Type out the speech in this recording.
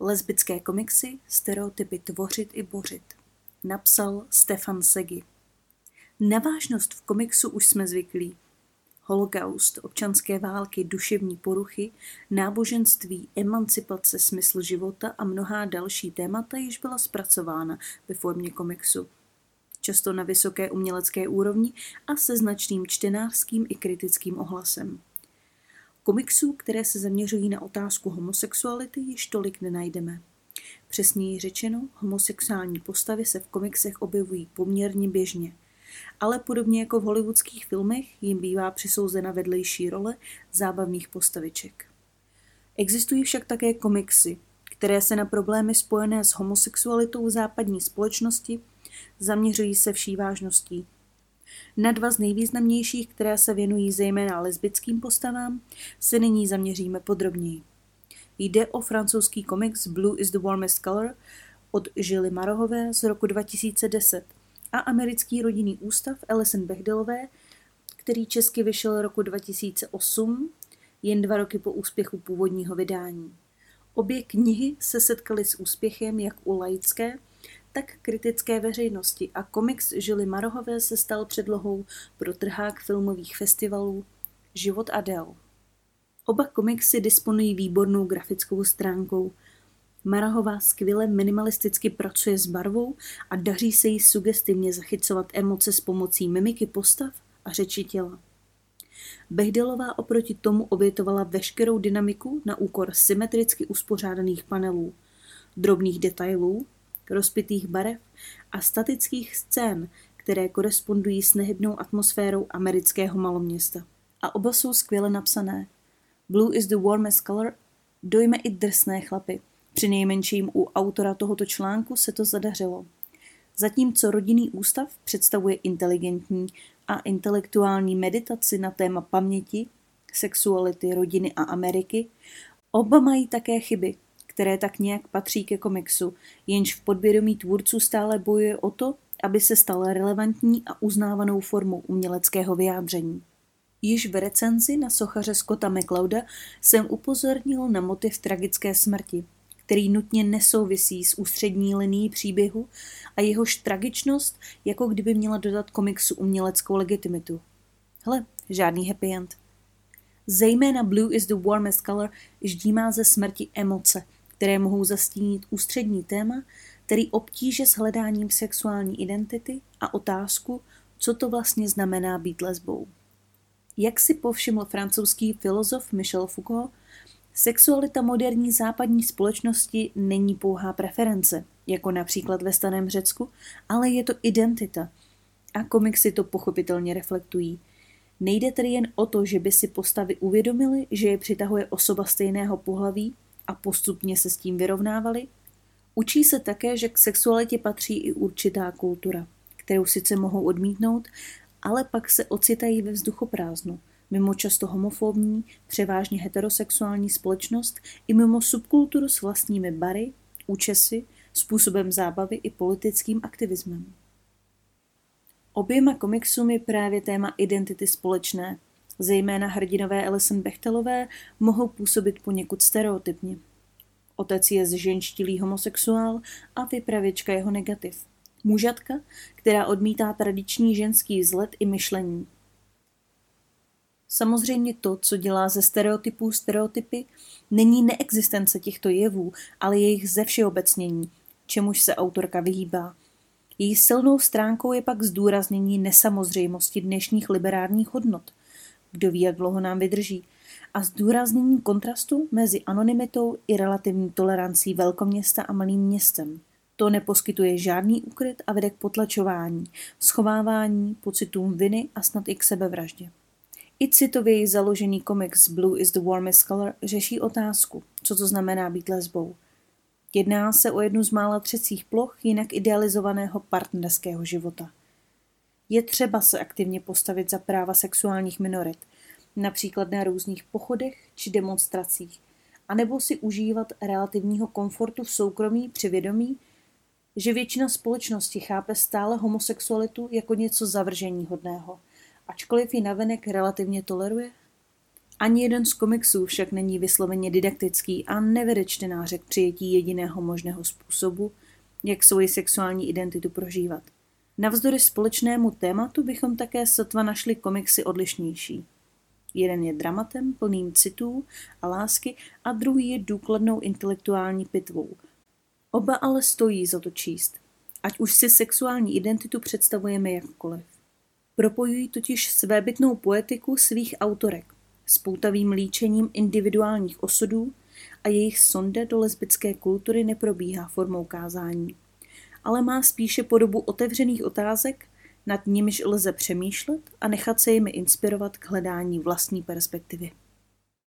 Lesbické komiksy, stereotypy tvořit i bořit. Napsal Stefan Segi. Na vážnost v komiksu už jsme zvyklí. Holokaust, občanské války, duševní poruchy, náboženství, emancipace, smysl života a mnohá další témata již byla zpracována ve formě komiksu. Často na vysoké umělecké úrovni a se značným čtenářským i kritickým ohlasem. Komiksů, které se zaměřují na otázku homosexuality, již tolik nenajdeme. Přesněji řečeno, homosexuální postavy se v komiksech objevují poměrně běžně. Ale podobně jako v hollywoodských filmech jim bývá přisouzena vedlejší role zábavných postaviček. Existují však také komiksy, které se na problémy spojené s homosexualitou v západní společnosti zaměřují se vší vážností na dva z nejvýznamnějších, které se věnují zejména lesbickým postavám, se nyní zaměříme podrobněji. Jde o francouzský komiks Blue is the warmest color od Žily Marohové z roku 2010 a americký rodinný ústav Alison Bechdelové, který česky vyšel roku 2008, jen dva roky po úspěchu původního vydání. Obě knihy se setkaly s úspěchem jak u laické, tak kritické veřejnosti a komiks Žily Marohové se stal předlohou pro trhák filmových festivalů Život Adel. Oba komiksy disponují výbornou grafickou stránkou. Marahová skvěle minimalisticky pracuje s barvou a daří se jí sugestivně zachycovat emoce s pomocí mimiky postav a řeči těla. Behdelová oproti tomu obětovala veškerou dynamiku na úkor symetricky uspořádaných panelů, drobných detailů rozpitých barev a statických scén, které korespondují s nehybnou atmosférou amerického maloměsta. A oba jsou skvěle napsané. Blue is the warmest color dojme i drsné chlapy. Při nejmenším u autora tohoto článku se to zadařilo. Zatímco rodinný ústav představuje inteligentní a intelektuální meditaci na téma paměti, sexuality, rodiny a Ameriky, oba mají také chyby, které tak nějak patří ke komiksu, jenž v podvědomí tvůrců stále bojuje o to, aby se stal relevantní a uznávanou formou uměleckého vyjádření. Již v recenzi na sochaře Scotta McClouda jsem upozornil na motiv tragické smrti, který nutně nesouvisí s ústřední linií příběhu a jehož tragičnost jako kdyby měla dodat komiksu uměleckou legitimitu. Hle, žádný happy end. Zejména Blue is the warmest color ždímá ze smrti emoce – které mohou zastínit ústřední téma, tedy obtíže s hledáním sexuální identity a otázku, co to vlastně znamená být lesbou. Jak si povšiml francouzský filozof Michel Foucault, sexualita moderní západní společnosti není pouhá preference, jako například ve staném Řecku, ale je to identita. A komiksy to pochopitelně reflektují. Nejde tedy jen o to, že by si postavy uvědomili, že je přitahuje osoba stejného pohlaví, a postupně se s tím vyrovnávali, učí se také, že k sexualitě patří i určitá kultura, kterou sice mohou odmítnout, ale pak se ocitají ve vzduchoprázdnu, mimo často homofobní, převážně heterosexuální společnost i mimo subkulturu s vlastními bary, účesy, způsobem zábavy i politickým aktivismem. Oběma komiksům je právě téma identity společné, Zejména hrdinové Alison Bechtelové mohou působit poněkud stereotypně. Otec je zženštilý homosexuál a vypravěčka jeho negativ. Mužatka, která odmítá tradiční ženský vzhled i myšlení. Samozřejmě to, co dělá ze stereotypů stereotypy, není neexistence těchto jevů, ale jejich zevšeobecnění, čemuž se autorka vyhýbá. Její silnou stránkou je pak zdůraznění nesamozřejmosti dnešních liberálních hodnot – kdo ví, jak dlouho nám vydrží, a zdůraznění kontrastu mezi anonymitou i relativní tolerancí velkoměsta a malým městem. To neposkytuje žádný ukryt a vede k potlačování, schovávání, pocitům viny a snad i k sebevraždě. I citově založený komiks Blue is the warmest color řeší otázku, co to znamená být lesbou. Jedná se o jednu z mála třecích ploch jinak idealizovaného partnerského života – je třeba se aktivně postavit za práva sexuálních minorit, například na různých pochodech či demonstracích, anebo si užívat relativního komfortu v soukromí při vědomí, že většina společnosti chápe stále homosexualitu jako něco zavržení hodného, ačkoliv ji navenek relativně toleruje? Ani jeden z komiksů však není vysloveně didaktický a nevede čtenáře k přijetí jediného možného způsobu, jak svoji sexuální identitu prožívat. Navzdory společnému tématu bychom také sotva našli komiksy odlišnější. Jeden je dramatem plným citů a lásky a druhý je důkladnou intelektuální pitvou. Oba ale stojí za to číst, ať už si sexuální identitu představujeme jakkoliv. Propojují totiž svébytnou poetiku svých autorek s poutavým líčením individuálních osudů a jejich sonde do lesbické kultury neprobíhá formou kázání, ale má spíše podobu otevřených otázek, nad nimiž lze přemýšlet a nechat se jimi inspirovat k hledání vlastní perspektivy.